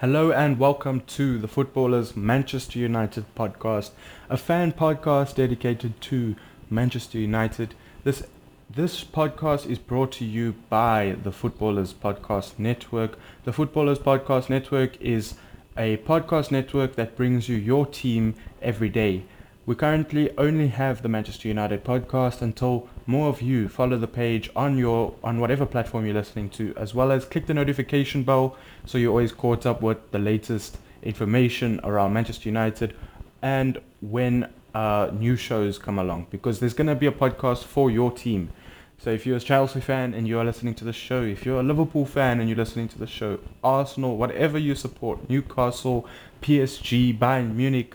Hello and welcome to the Footballers Manchester United podcast, a fan podcast dedicated to Manchester United. This this podcast is brought to you by the Footballers Podcast Network. The Footballers Podcast Network is a podcast network that brings you your team every day. We currently only have the Manchester United podcast until more of you follow the page on your on whatever platform you're listening to, as well as click the notification bell so you're always caught up with the latest information around Manchester United and when uh, new shows come along because there's going to be a podcast for your team. So if you're a Chelsea fan and you are listening to the show, if you're a Liverpool fan and you're listening to the show, Arsenal, whatever you support, Newcastle, PSG, Bayern Munich,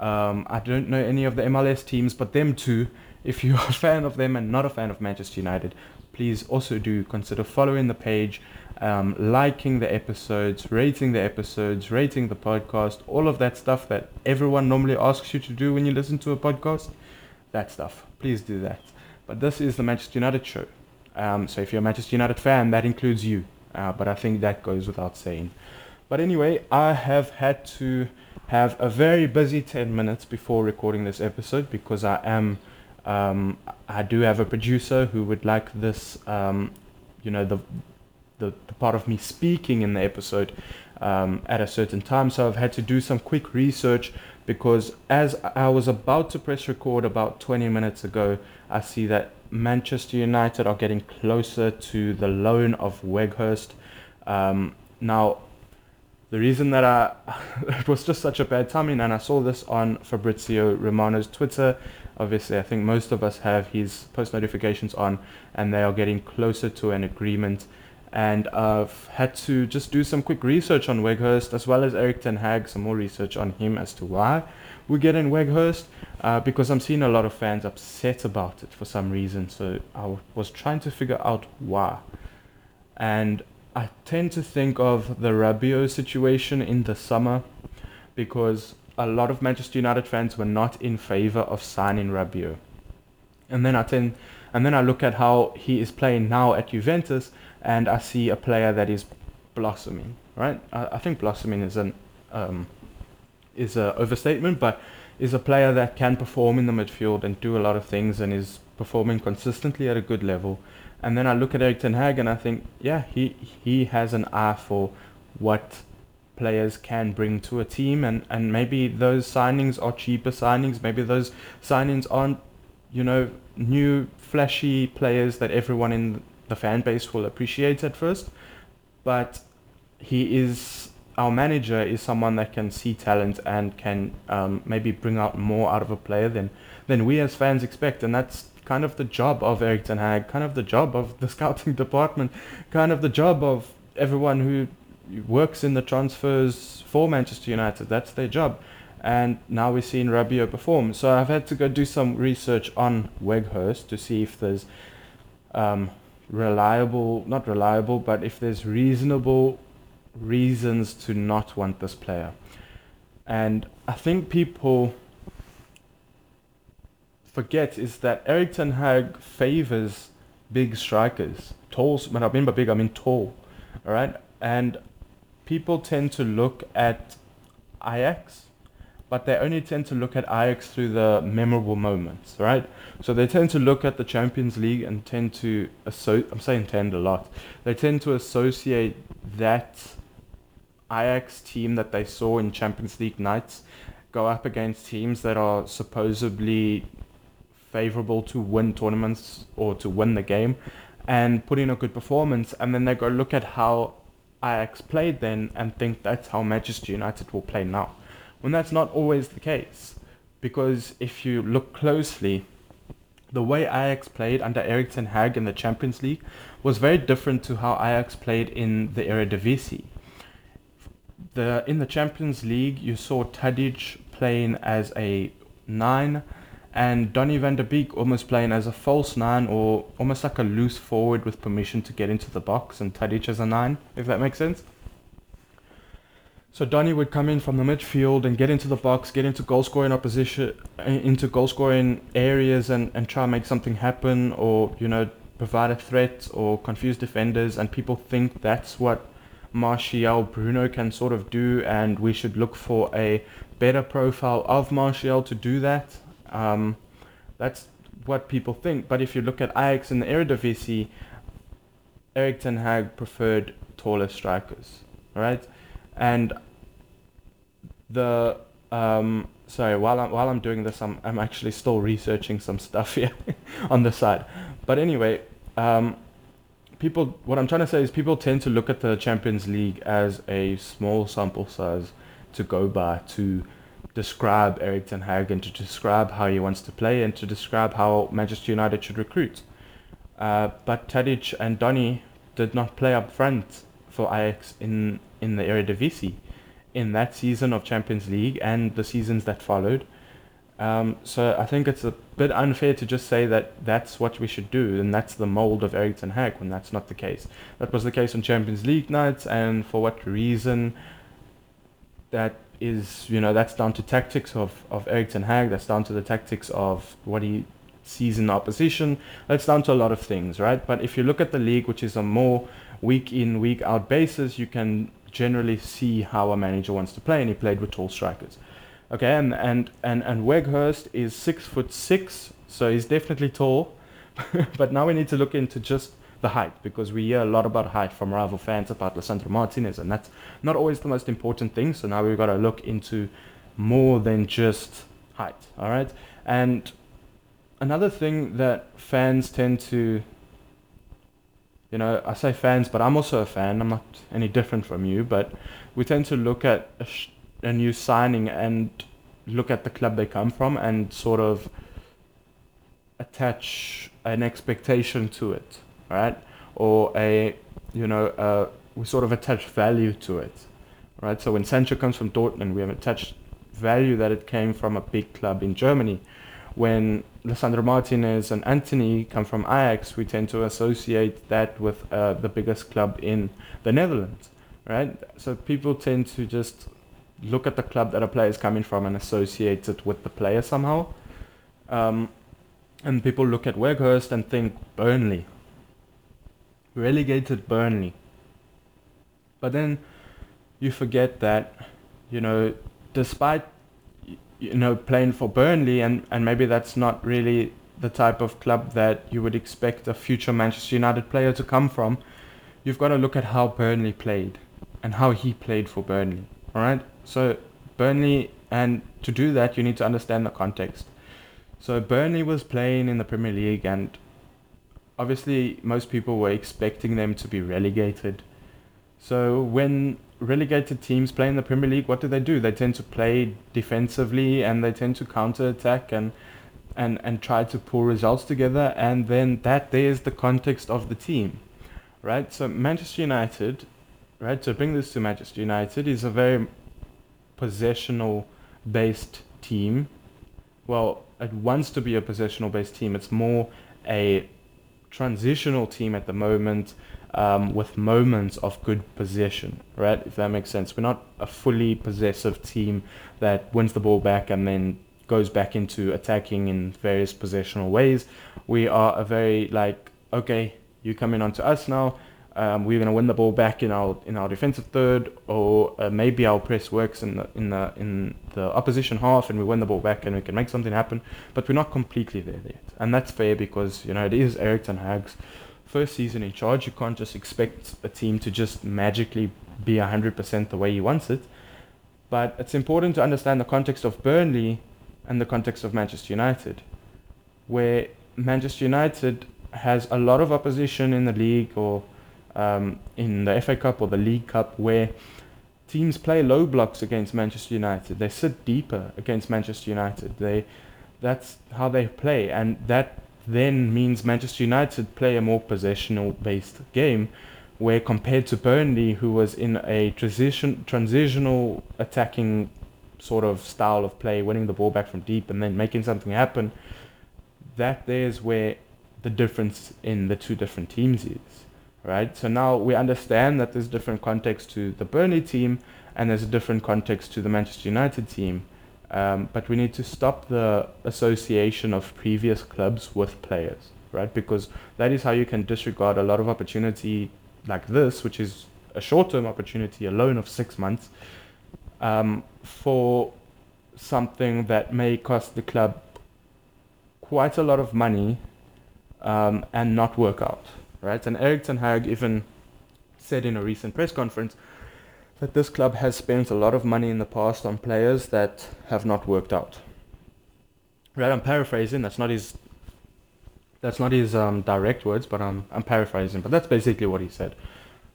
um, I don't know any of the MLS teams, but them too. If you're a fan of them and not a fan of Manchester United, please also do consider following the page, um, liking the episodes, rating the episodes, rating the podcast, all of that stuff that everyone normally asks you to do when you listen to a podcast. That stuff. Please do that. But this is the Manchester United show. Um, so if you're a Manchester United fan, that includes you. Uh, but I think that goes without saying. But anyway, I have had to have a very busy 10 minutes before recording this episode because I am um, I do have a producer who would like this um, you know the, the, the part of me speaking in the episode um, at a certain time so I've had to do some quick research because as I was about to press record about 20 minutes ago I see that Manchester United are getting closer to the loan of Weghorst um, now the reason that I it was just such a bad timing, and I saw this on Fabrizio Romano's Twitter. Obviously, I think most of us have his post notifications on, and they are getting closer to an agreement. And I've had to just do some quick research on Weghorst, as well as Erik Ten Hag, some more research on him as to why we're getting Weghorst, uh, because I'm seeing a lot of fans upset about it for some reason. So I was trying to figure out why. And I tend to think of the Rabiot situation in the summer because a lot of Manchester United fans were not in favor of signing Rabiot. And then I tend and then I look at how he is playing now at Juventus and I see a player that is blossoming, right? I, I think blossoming is an um, is a overstatement, but is a player that can perform in the midfield and do a lot of things and is performing consistently at a good level. And then I look at Erik Ten Hag and I think, yeah, he he has an eye for what players can bring to a team and, and maybe those signings are cheaper signings, maybe those signings aren't, you know, new flashy players that everyone in the fan base will appreciate at first. But he is our manager is someone that can see talent and can um, maybe bring out more out of a player than than we as fans expect, and that's kind of the job of Erik Ten Hag, kind of the job of the scouting department, kind of the job of everyone who works in the transfers for Manchester United. That's their job. And now we're seeing Rabiot perform. So I've had to go do some research on Weghorst to see if there's um, reliable, not reliable, but if there's reasonable reasons to not want this player. And I think people forget is that Erik Ten Hag favors big strikers. Tall, when I mean by big, I mean tall. All right, and people tend to look at Ajax, but they only tend to look at Ajax through the memorable moments, right? So they tend to look at the Champions League and tend to associate. I'm saying tend a lot. They tend to associate that Ajax team that they saw in Champions League nights go up against teams that are supposedly favorable to win tournaments or to win the game and put in a good performance and then they go look at how Ajax played then and think that's how Manchester United will play now. When that's not always the case. Because if you look closely, the way Ajax played under Erik Ten Hag in the Champions League was very different to how Ajax played in the Eredivisie. The in the Champions League, you saw Tadic playing as a nine, and Donny van der Beek almost playing as a false nine or almost like a loose forward with permission to get into the box and Tadic as a nine, if that makes sense. So Donny would come in from the midfield and get into the box, get into goal scoring opposition, into goal scoring areas and, and try and make something happen or, you know, provide a threat or confuse defenders and people think that's what Martial Bruno can sort of do, and we should look for a better profile of Martial to do that. Um, that's what people think. But if you look at Ajax in the Eredivisie, Erik ten Hag preferred taller strikers, right? And the um, sorry, while I'm while I'm doing this, I'm I'm actually still researching some stuff here on the side. But anyway, um, people, what I'm trying to say is people tend to look at the Champions League as a small sample size to go by to describe Erik ten Hag and to describe how he wants to play and to describe how Manchester United should recruit. Uh, but Tadic and Donny did not play up front for Ajax in, in the Eredivisie in that season of Champions League and the seasons that followed. Um, so I think it's a bit unfair to just say that that's what we should do and that's the mold of Erik ten Hag when that's not the case. That was the case on Champions League nights and for what reason that is, you know, that's down to tactics of, of Erik ten Hag, that's down to the tactics of what he sees in opposition, that's down to a lot of things, right? But if you look at the league, which is a more week in, week out basis, you can generally see how a manager wants to play and he played with tall strikers. Okay, and and and and Weghorst is six foot six, so he's definitely tall. but now we need to look into just the height because we hear a lot about height from rival fans about Lisandro Martinez, and that's not always the most important thing. So now we've got to look into more than just height. All right, and another thing that fans tend to you know, I say fans, but I'm also a fan. I'm not any different from you, but we tend to look at a, sh- a new signing and look at the club they come from and sort of attach an expectation to it, right? Or a, you know, uh, we sort of attach value to it, right? So when Sancho comes from Dortmund, we have attached value that it came from a big club in Germany. When Lisandro Martinez and Antony come from Ajax, we tend to associate that with uh, the biggest club in the Netherlands, right? So people tend to just look at the club that a player is coming from and associate it with the player somehow. Um, and people look at Weghorst and think Burnley. Relegated Burnley. But then you forget that, you know, despite you know playing for Burnley and, and maybe that's not really the type of club that you would expect a future Manchester United player to come from, you've got to look at how Burnley played and how he played for Burnley. Alright? So Burnley, and to do that, you need to understand the context. So Burnley was playing in the Premier League, and obviously most people were expecting them to be relegated. So when relegated teams play in the Premier League, what do they do? They tend to play defensively and they tend to counter attack and and and try to pull results together. And then that there's the context of the team, right? So Manchester United, right? To bring this to Manchester United is a very possessional based team. Well, it wants to be a possessional based team. It's more a transitional team at the moment um, with moments of good possession, right? If that makes sense. We're not a fully possessive team that wins the ball back and then goes back into attacking in various possessional ways. We are a very like, okay, you come in onto us now um, we're going to win the ball back in our in our defensive third, or uh, maybe our press works in the in the in the opposition half, and we win the ball back and we can make something happen. But we're not completely there yet, and that's fair because you know it is Erik ten Hag's first season in charge. You can't just expect a team to just magically be hundred percent the way he wants it. But it's important to understand the context of Burnley and the context of Manchester United, where Manchester United has a lot of opposition in the league or um, in the FA Cup or the League Cup where teams play low blocks against Manchester United. They sit deeper against Manchester United. They that's how they play, and that then means Manchester United play a more possessional based game. Where compared to Burnley, who was in a transition transitional attacking sort of style of play, winning the ball back from deep and then making something happen, that there's where the difference in the two different teams is right? So now we understand that there's different context to the Burnley team and there's a different context to the Manchester United team. Um, but we need to stop the association of previous clubs with players, right? Because that is how you can disregard a lot of opportunity like this, which is a short-term opportunity, a loan of six months, um, for something that may cost the club quite a lot of money um, and not work out, right? And Erik ten Hag even said in a recent press conference that this club has spent a lot of money in the past on players that have not worked out. Right, I'm paraphrasing. That's not his. That's not his um, direct words, but I'm I'm paraphrasing. But that's basically what he said.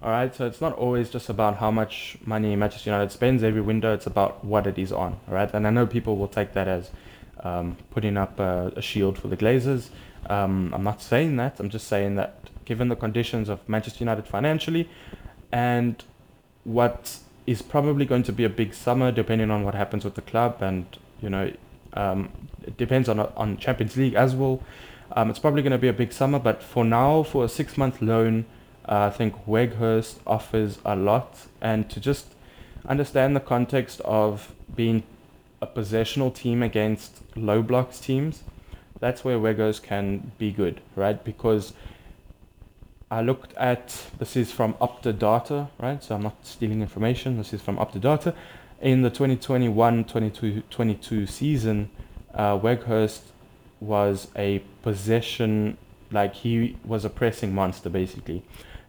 All right, so it's not always just about how much money Manchester United spends every window. It's about what it is on. All right, and I know people will take that as um, putting up a, a, shield for the Glazers. Um, I'm not saying that. I'm just saying that given the conditions of Manchester United financially, and what is probably going to be a big summer, depending on what happens with the club, and you know, um, it depends on on Champions League as well. Um, it's probably going to be a big summer, but for now, for a six-month loan uh, I think Weghorst offers a lot, and to just understand the context of being a possessional team against low blocks teams, that's where Weghorst can be good, right? Because I looked at this is from Opta Data, right? So I'm not stealing information. This is from Opta Data. In the 2021-22 season, uh, Weghorst was a possession like he was a pressing monster basically.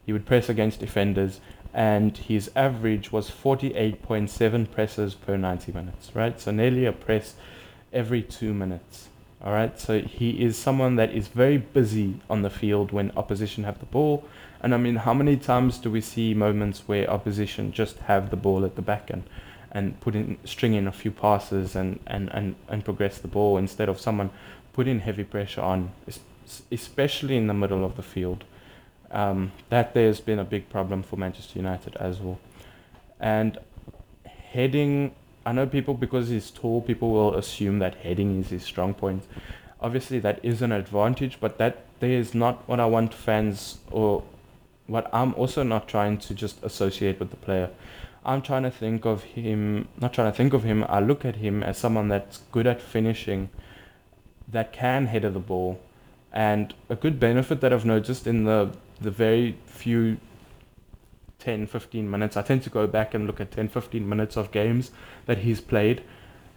He would press against defenders, and his average was 48.7 presses per 90 minutes, right? So nearly a press every two minutes. All right, so he is someone that is very busy on the field when opposition have the ball. And I mean, how many times do we see moments where opposition just have the ball at the back and, and put in, string in a few passes and, and, and, and progress the ball instead of someone putting heavy pressure on, especially in the middle of the field um, that there's been a big problem for Manchester United as well. And heading, I know people because he's tall, people will assume that heading is his strong point. Obviously, that is an advantage, but that there is not what I want fans or what I'm also not trying to just associate with the player. I'm trying to think of him, not trying to think of him, I look at him as someone that's good at finishing, that can header the ball. And a good benefit that I've noticed in the the very few 10, 15 minutes. I tend to go back and look at 10, 15 minutes of games that he's played.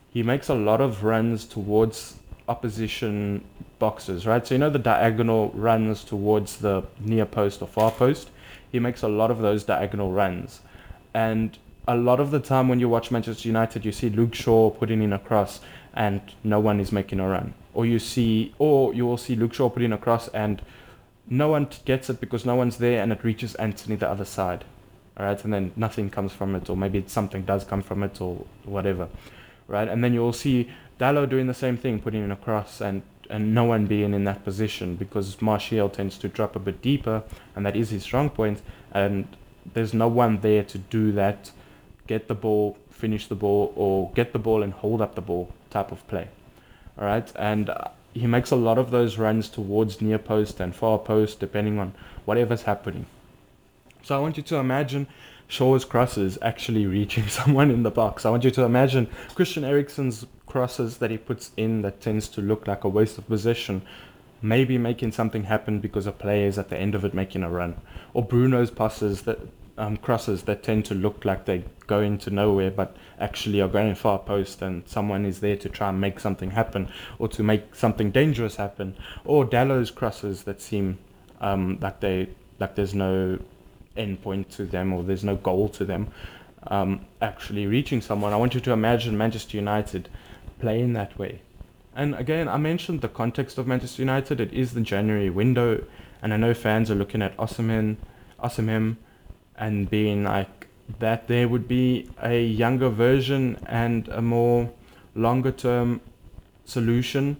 He makes a lot of runs towards opposition boxes, right? So you know the diagonal runs towards the near post or far post. He makes a lot of those diagonal runs, and a lot of the time when you watch Manchester United, you see Luke Shaw putting in a cross and no one is making a run, or you see, or you will see Luke Shaw putting in a cross and no one gets it because no one's there and it reaches Antony the other side. Alright, and then nothing comes from it, or maybe something does come from it, or whatever. Right, and then you'll see Dalot doing the same thing, putting in a cross, and, and no one being in that position because Martial tends to drop a bit deeper, and that is his strong point, and there's no one there to do that, get the ball, finish the ball, or get the ball and hold up the ball type of play. Alright, and uh, he makes a lot of those runs towards near post and far post, depending on whatever's happening. So I want you to imagine Shaw's crosses actually reaching someone in the box. I want you to imagine Christian Eriksen's crosses that he puts in that tends to look like a waste of possession, maybe making something happen because a player is at the end of it making a run, or Bruno's passes that um, crosses that tend to look like they go into nowhere but actually are going far post and someone is there to try and make something happen or to make something dangerous happen or Dalot's crosses that seem um, like they like there's no end point to them or there's no goal to them um, actually reaching someone I want you to imagine Manchester United playing that way and again I mentioned the context of Manchester United it is the January window and I know fans are looking at Osimhen Osimhen and being like that there would be a younger version and a more longer term solution.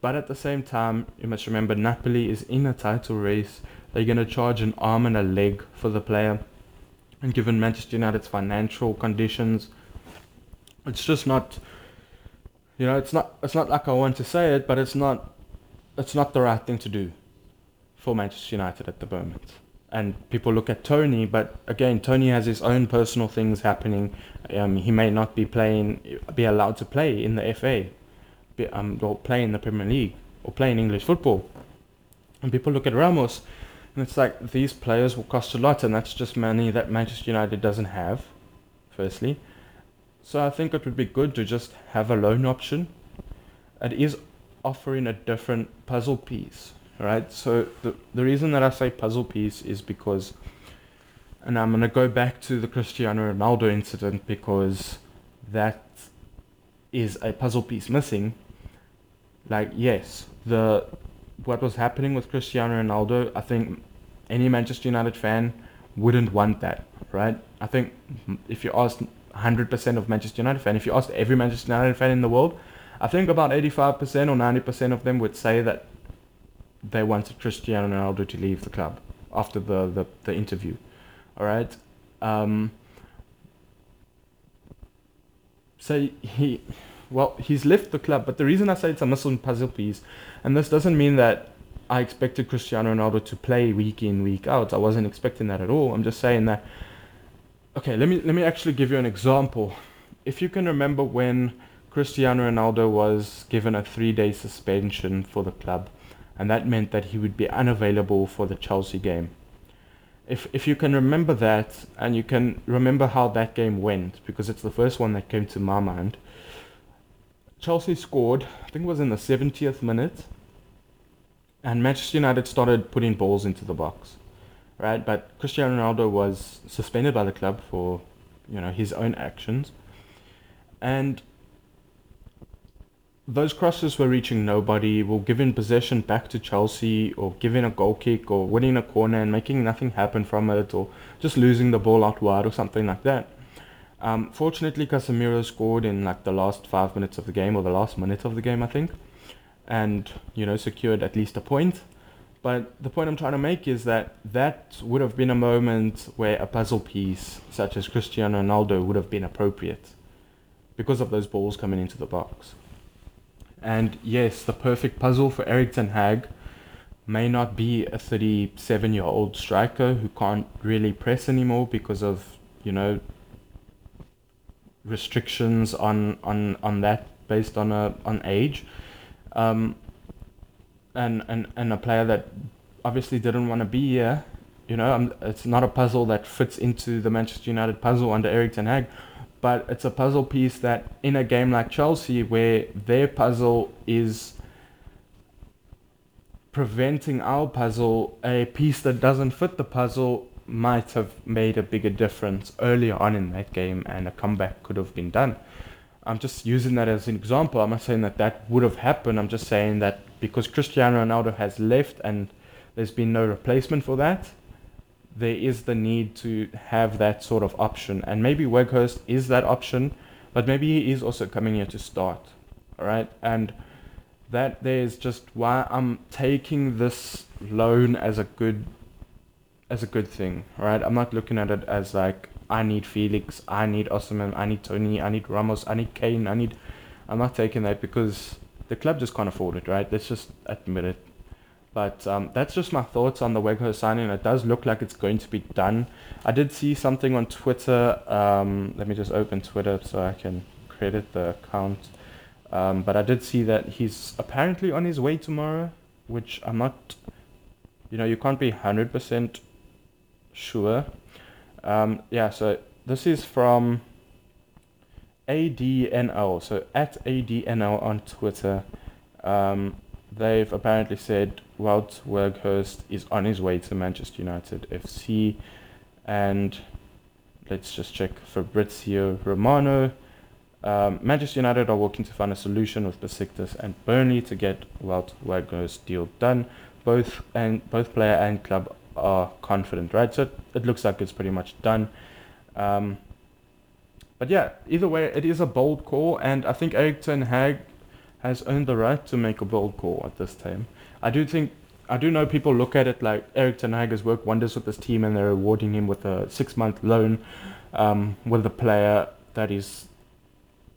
But at the same time, you must remember Napoli is in a title race. They're going to charge an arm and a leg for the player. And given Manchester United's financial conditions, it's just not you know, it's not it's not like I want to say it, but it's not it's not the right thing to do for Manchester United at the moment and people look at Toney, but again, Toney has his own personal things happening. Um, he may not be playing, be allowed to play in the FA, be, um, or play in the Premier League, or play in English football. And people look at Ramos, And it's like these players will cost a lot, and that's just money that Manchester United doesn't have, firstly. So I think it would be good to just have a loan option. It is offering a different puzzle piece, right? So the, the reason that I say puzzle piece is because, and I'm going to go back to the Cristiano Ronaldo incident because that is a puzzle piece missing. Like, yes, the what was happening with Cristiano Ronaldo, I think any Manchester United fan wouldn't want that, right? I think if you ask 100% of Manchester United fan, if you ask every Manchester United fan in the world, I think about 85% or 90% of them would say that they wanted Cristiano Ronaldo to leave the club after the, the, the interview. All right. Um, so he, well, he's left the club, but the reason I say it's a missing puzzle piece, and this doesn't mean that I expected Cristiano Ronaldo to play week in, week out. I wasn't expecting that at all. I'm just saying that. Okay, let me let me actually give you an example. If you can remember when Cristiano Ronaldo was given a three-day suspension for the club, and that meant that he would be unavailable for the Chelsea game. If if you can remember that, and you can remember how that game went, because it's the first one that came to my mind. Chelsea scored, I think it was in the 70th minute, and Manchester United started putting balls into the box, right? But Cristiano Ronaldo was suspended by the club for, you know, his own actions, and those crosses were reaching nobody, were giving possession back to Chelsea, or giving a goal kick, or winning a corner and making nothing happen from it, or just losing the ball out wide, or something like that. Um, fortunately, Casemiro scored in like the last five minutes of the game, or the last minute of the game, I think and you know secured at least a point. But the point I'm trying to make is that that would have been a moment where a puzzle piece such as Cristiano Ronaldo would have been appropriate because of those balls coming into the box. And yes, the perfect puzzle for Erik ten Hag may not be a 37 year old striker who can't really press anymore because of, you know, restrictions on, on, on that based on a on age um, and, and, and a player that obviously didn't want to be here. You know, um, it's not a puzzle that fits into the Manchester United puzzle under Erik ten Hag, but it's a puzzle piece that in a game like Chelsea, where their puzzle is preventing our puzzle, a piece that doesn't fit the puzzle might have made a bigger difference earlier on in that game, and a comeback could have been done. I'm just using that as an example. I'm not saying that that would have happened. I'm just saying that because Cristiano Ronaldo has left and there's been no replacement for that, there is the need to have that sort of option. And maybe Weghorst is that option, but maybe he is also coming here to start. All right. And that there's just why I'm taking this loan as a good as a good thing. right? I'm not looking at it as like I need Felix, I need Osimhen, I need Toney, I need Ramos, I need Kane, I need. I'm not taking that because the club just can't afford it, right? Let's just admit it. But um, that's just my thoughts on the Weghorst signing. It does look like it's going to be done. I did see something on Twitter. Um, let me just open Twitter so I can credit the account. Um, but I did see that he's apparently on his way tomorrow, which I'm not. You know, you can't be hundred percent sure. Um, yeah, so this is from ADNL. So at ADNL on Twitter, um, they've apparently said Wout Weghorst is on his way to Manchester United FC. And let's just check for Fabrizio Romano. Um, Manchester United are working to find a solution with Besiktas and Burnley to get Wout Weghorst deal done. Both and both player and club are confident, right? So it looks like it's pretty much done. Um, but yeah, either way, it is a bold call, and I think Erik ten Hag has earned the right to make a bold call at this time. I do think, I do know people look at it like Erik ten Hag has worked wonders with this team, and they're awarding him with a six-month loan um, with a player that is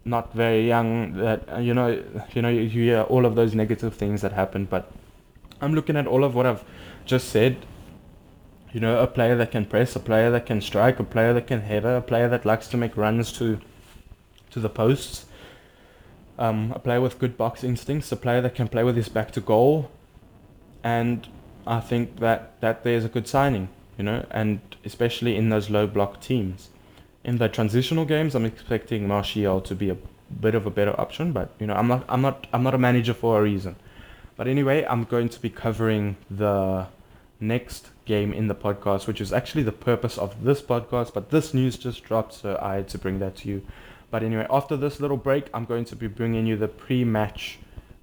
not very young. That you know, you know, you hear all of those negative things that happen, but I'm looking at all of what I've just said you know, a player that can press, a player that can strike, a player that can header, a player that likes to make runs to to the posts, um, a player with good box instincts, a player that can play with his back to goal, and I think that, that there's a good signing, you know, and especially in those low block teams. In the transitional games, I'm expecting Martial to be a bit of a better option, but you know, I'm not, I'm not, I'm not a manager for a reason. But anyway, I'm going to be covering the next game in the podcast, which is actually the purpose of this podcast. But this news just dropped, so I had to bring that to you. But anyway, after this little break, I'm going to be bringing you the pre-match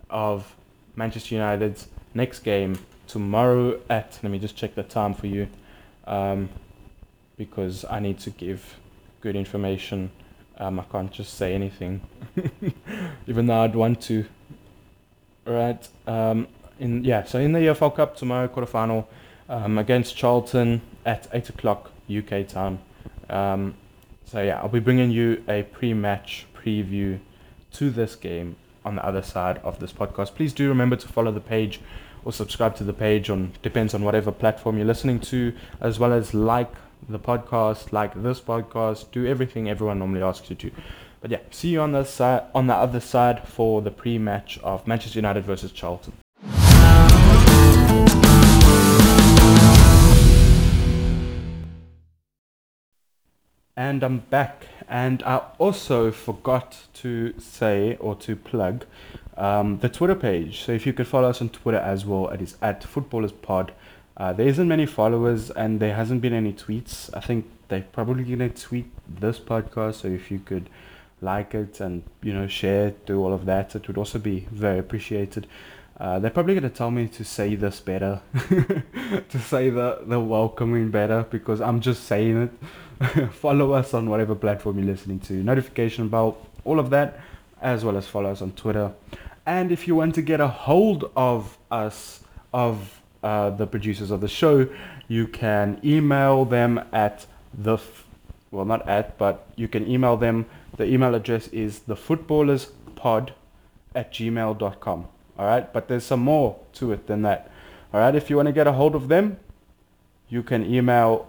of Manchester United's next game tomorrow at. Let me just check the time for you, um, because I need to give good information. Um, I can't just say anything, even though I'd want to. Right. Um, in yeah. So in the EFL Cup tomorrow, quarterfinal um, against Charlton at eight o'clock UK time. Um, so yeah, I'll be bringing you a pre-match preview to this game on the other side of this podcast. Please do remember to follow the page or subscribe to the page on depends on whatever platform you're listening to, as well as like the podcast, like this podcast, do everything everyone normally asks you to. But yeah, see you on the side on the other side for the pre-match of Manchester United versus Charlton. And I'm back, and I also forgot to say or to plug um, the Twitter page. So if you could follow us on Twitter as well, it is at FootballersPod. Uh, there isn't many followers, and there hasn't been any tweets. I think they're probably gonna tweet this podcast. So if you could like it and you know share, do all of that, it would also be very appreciated. Uh, they're probably going to tell me to say this better, to say the, the welcoming better, because I'm just saying it. follow us on whatever platform you're listening to. Notification bell, all of that, as well as follow us on Twitter. And if you want to get a hold of us, of uh, the producers of the show, you can email them at the, f- well, not at, but you can email them. The email address is thefootballerspod at gmail.com. All right, but there's some more to it than that. All right, if you want to get a hold of them, you can email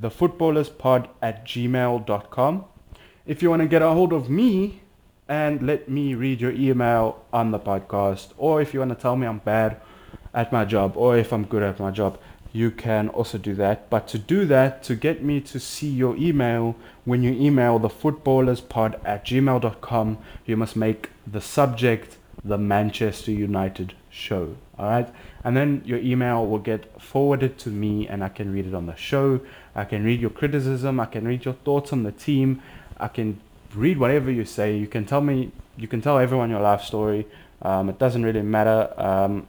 thefootballerspod at gmail.com. If you want to get a hold of me and let me read your email on the podcast, or if you want to tell me I'm bad at my job, or if I'm good at my job, you can also do that. But to do that, to get me to see your email, when you email the footballerspod at gmail.com, you must make the subject the Manchester United show. All right. And then your email will get forwarded to me and I can read it on the show. I can read your criticism. I can read your thoughts on the team. I can read whatever you say. You can tell me, you can tell everyone your life story. Um, it doesn't really matter. Um,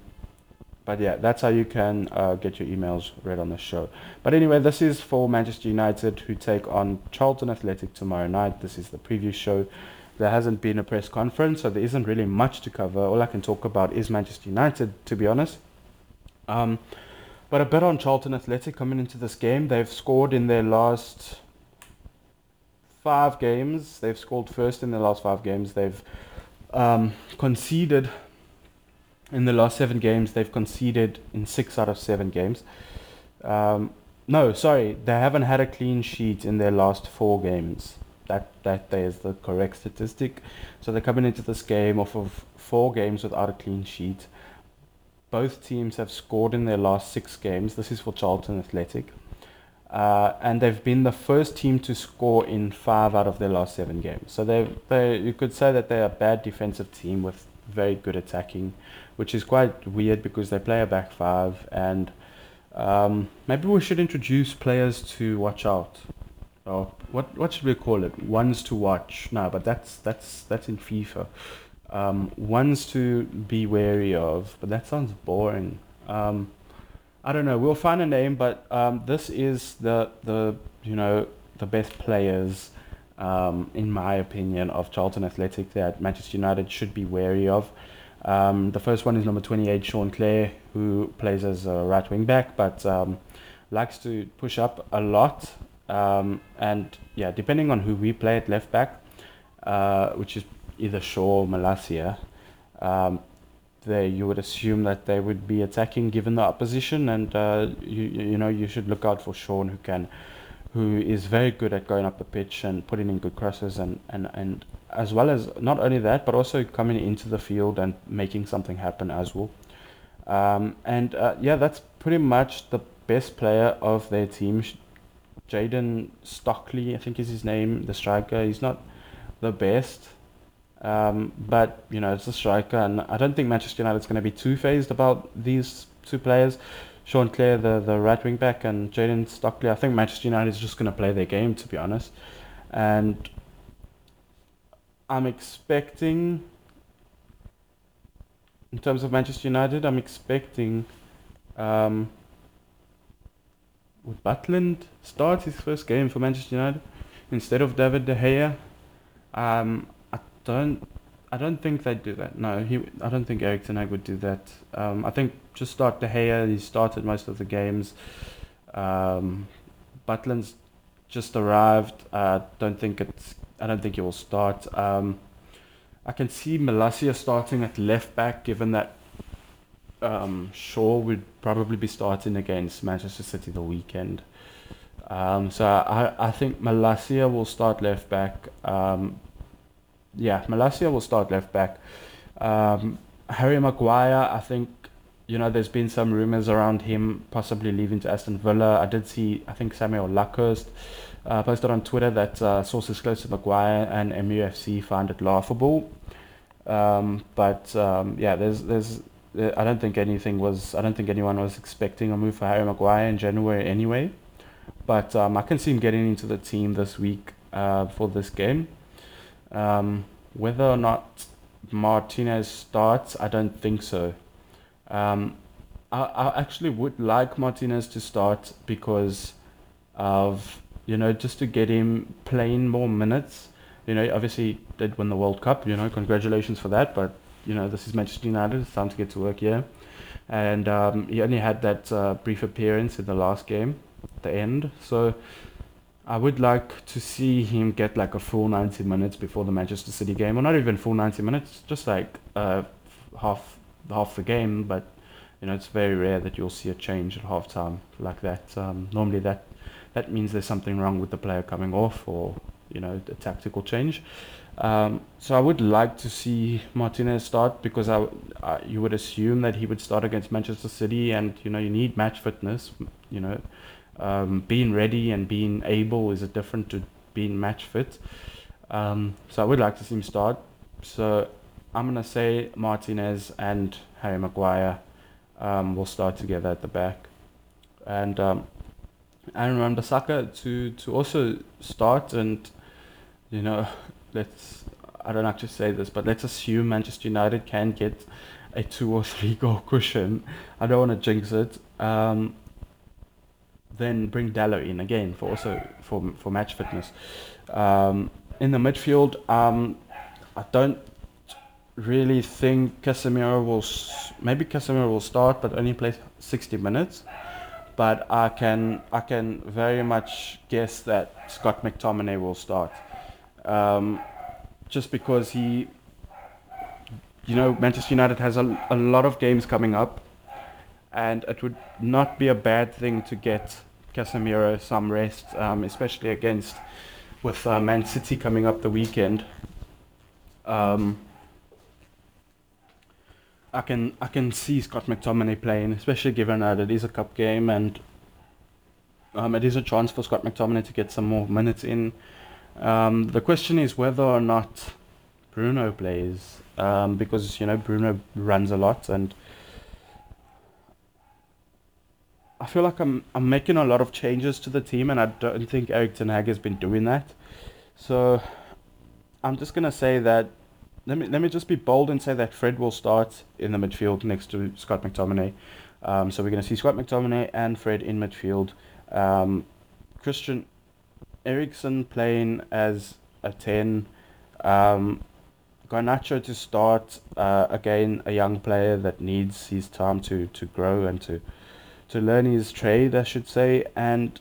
but yeah, that's how you can uh, get your emails read on the show. But anyway, this is for Manchester United who take on Charlton Athletic tomorrow night. This is the preview show. There hasn't been a press conference, so there isn't really much to cover. All I can talk about is Manchester United, to be honest. Um, but a bit on Charlton Athletic coming into this game. They've scored in their last five games. They've scored first in their last five games. They've um, conceded in the last seven games, they've conceded in six out of seven games. Um, no, sorry, they haven't had a clean sheet in their last four games. That that is the correct statistic. So they're coming into this game off of four games without a clean sheet. Both teams have scored in their last six games. This is for Charlton Athletic. Uh, and they've been the first team to score in five out of their last seven games. So they they you could say that they're a bad defensive team with very good attacking, which is quite weird because they play a back five and um, maybe we should introduce players to watch out. Or what what should we call it? Ones to watch. No, but that's that's that's in FIFA. Um, ones to be wary of, but that sounds boring. Um, I don't know. We'll find a name, but um, this is the the you know the best players um, in my opinion, of Charlton Athletic that Manchester United should be wary of. Um, the first one is number 28, Sean Clare, who plays as a right wing back, but um, likes to push up a lot. And yeah, depending on who we play at left back, uh, which is either Shaw or Malacia, um, they you would assume that they would be attacking given the opposition, and uh, you you know you should look out for Sean who can who is very good at going up the pitch and putting in good crosses and, and, and as well as not only that but also coming into the field and making something happen as well. Um, and uh, yeah, that's pretty much the best player of their team. Jayden Stockley, I think is his name, the striker. He's not the best, um, but you know it's a striker, and I don't think Manchester United is going to be too fazed about these two players. Sean Clare, the, the right wing back, and Jayden Stockley. I think Manchester United is just going to play their game, to be honest. And I'm expecting, in terms of Manchester United, I'm expecting. Um, would Butland start his first game for Manchester United instead of David De Gea? Um, don't I don't think they'd do that. No, he. I don't think Erik Ten Hag would do that. Um, I think just start De Gea. He started most of the games. Um, Butland's just arrived. I don't think it's. I don't think he will start. Um, I can see Malacia starting at left back, given that um, Shaw would probably be starting against Manchester City the weekend. Um, so I, I think Malacia will start left back. Um, yeah, Malacia will start left back. Um, Harry Maguire, I think, you know, there's been some rumours around him possibly leaving to Aston Villa. I did see, I think Samuel Luckhurst uh, posted on Twitter that uh, sources close to Maguire and MUFC find it laughable. Um, but um, yeah, there's there's I don't think anything was I don't think anyone was expecting a move for Harry Maguire in January anyway. But um, I can see him getting into the team this week uh, for this game. Um, whether or not Martinez starts, I don't think so. Um, I, I actually would like Martinez to start because of, you know, just to get him playing more minutes. You know, obviously did win the World Cup, you know, congratulations for that. But, you know, this is Manchester United, it's time to get to work here. And um, he only had that uh, brief appearance in the last game, the end. So I would like to see him get like a full 90 minutes before the Manchester City game, or not even full 90 minutes, just like uh, half half the game. But you know, it's very rare that you'll see a change at halftime like that. Um, normally, that that means there's something wrong with the player coming off, or you know, a tactical change. Um, so I would like to see Martinez start because I, I, you would assume that he would start against Manchester City, and you know, you need match fitness. You know um, being ready and being able is different to being match fit. Um, so I would like to see him start. So I'm gonna say Martinez and Harry Maguire um, will start together at the back, and um, Aaron Wan-Bissaka to to also start and you know let's I don't actually say this, but let's assume Manchester United can get a two or three goal cushion. I don't want to jinx it. Um, then bring Dalot in again for also for for match fitness. Um, in the midfield, um, I don't really think Casemiro will. Maybe Casemiro will start, but only play 60 minutes. But I can I can very much guess that Scott McTominay will start, um, just because he. You know, Manchester United has a, a lot of games coming up, and it would not be a bad thing to get Casemiro some rest, um, especially against with uh, Man City coming up the weekend. Um, I can I can see Scott McTominay playing, especially given that it is a cup game and um, it is a chance for Scott McTominay to get some more minutes in. Um, the question is whether or not Bruno plays, um, because you know Bruno runs a lot and I feel like I'm I'm making a lot of changes to the team, and I don't think Erik Ten Hag has been doing that. So I'm just gonna say that. Let me let me just be bold and say that Fred will start in the midfield next to Scott McTominay. Um, so we're gonna see Scott McTominay and Fred in midfield. Um, Christian Eriksen playing as a ten. Um, Garnacho to start uh, again, a young player that needs his time to, to grow and to to learn his trade, I should say. And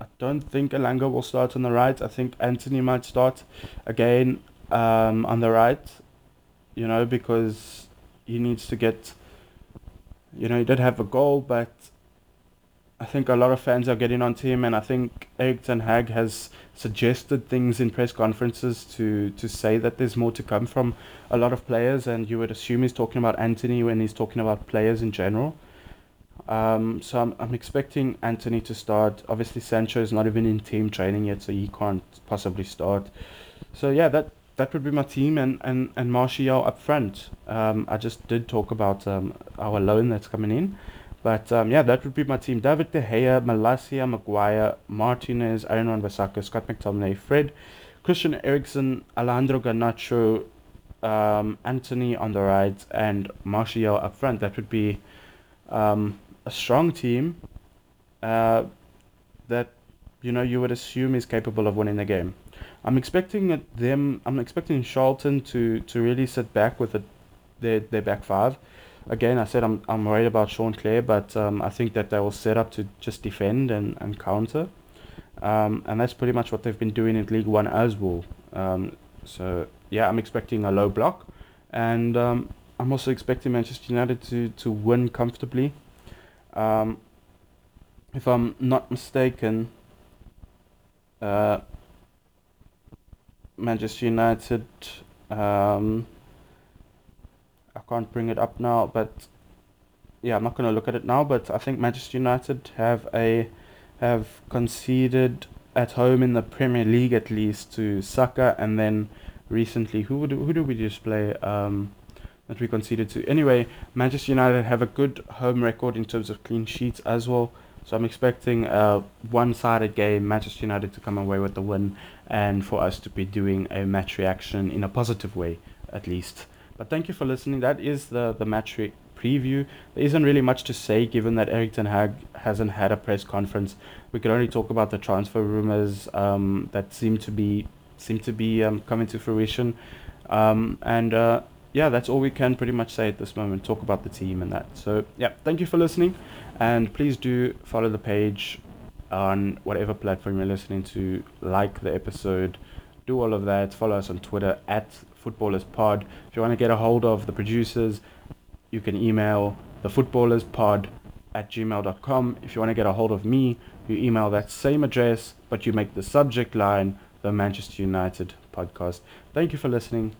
I don't think Elanga will start on the right. I think Antony might start again um, on the right, you know, because he needs to get, you know, he did have a goal, but I think a lot of fans are getting onto him, and I think Erik ten Hag has suggested things in press conferences to to say that there's more to come from a lot of players, and you would assume he's talking about Antony when he's talking about players in general. Um, so I'm, I'm expecting Antony to start. Obviously, Sancho is not even in team training yet, so he can't possibly start. So yeah, that that would be my team, and and and Martial up front. Um, I just did talk about um, our loan that's coming in. But um, yeah, that would be my team. David De Gea, Malacia, Maguire, Martinez, Aaron Wan-Bissaka, Scott McTominay, Fred, Christian Eriksen, Alejandro Garnacho, um, Antony on the right, and Martial up front. That would be um, a strong team uh, that you know you would assume is capable of winning the game. I'm expecting them. I'm expecting Charlton to, to really sit back with the, their their back five again, I said I'm I'm worried about Sean Clare, but um, I think that they will set up to just defend and, and counter. Um, and that's pretty much what they've been doing in League One as well. Um, so yeah, I'm expecting a low block, and um, I'm also expecting Manchester United to, to win comfortably. Um, if I'm not mistaken, uh, Manchester United. Um, I can't bring it up now, but yeah, I'm not going to look at it now. But I think Manchester United have a have conceded at home in the Premier League at least to Saka, and then recently who would who do we just play? Um, that we conceded to. Anyway, Manchester United have a good home record in terms of clean sheets as well. So I'm expecting a one-sided game, Manchester United to come away with the win, and for us to be doing a match reaction in a positive way, at least. But thank you for listening. That is the, the match re- preview. There isn't really much to say given that Erik ten Hag hasn't had a press conference. We could only talk about the transfer rumors um, that seem to be seem to be um, coming to fruition. Um, and uh, yeah, that's all we can pretty much say at this moment. Talk about the team and that. So yeah, thank you for listening, and please do follow the page on whatever platform you're listening to. Like the episode, do all of that. Follow us on Twitter at Footballers Pod. If you want to get a hold of the producers, you can email the Footballers Pod at gmail.com. If you want to get a hold of me, you email that same address, but you make the subject line the Manchester United podcast. Thank you for listening.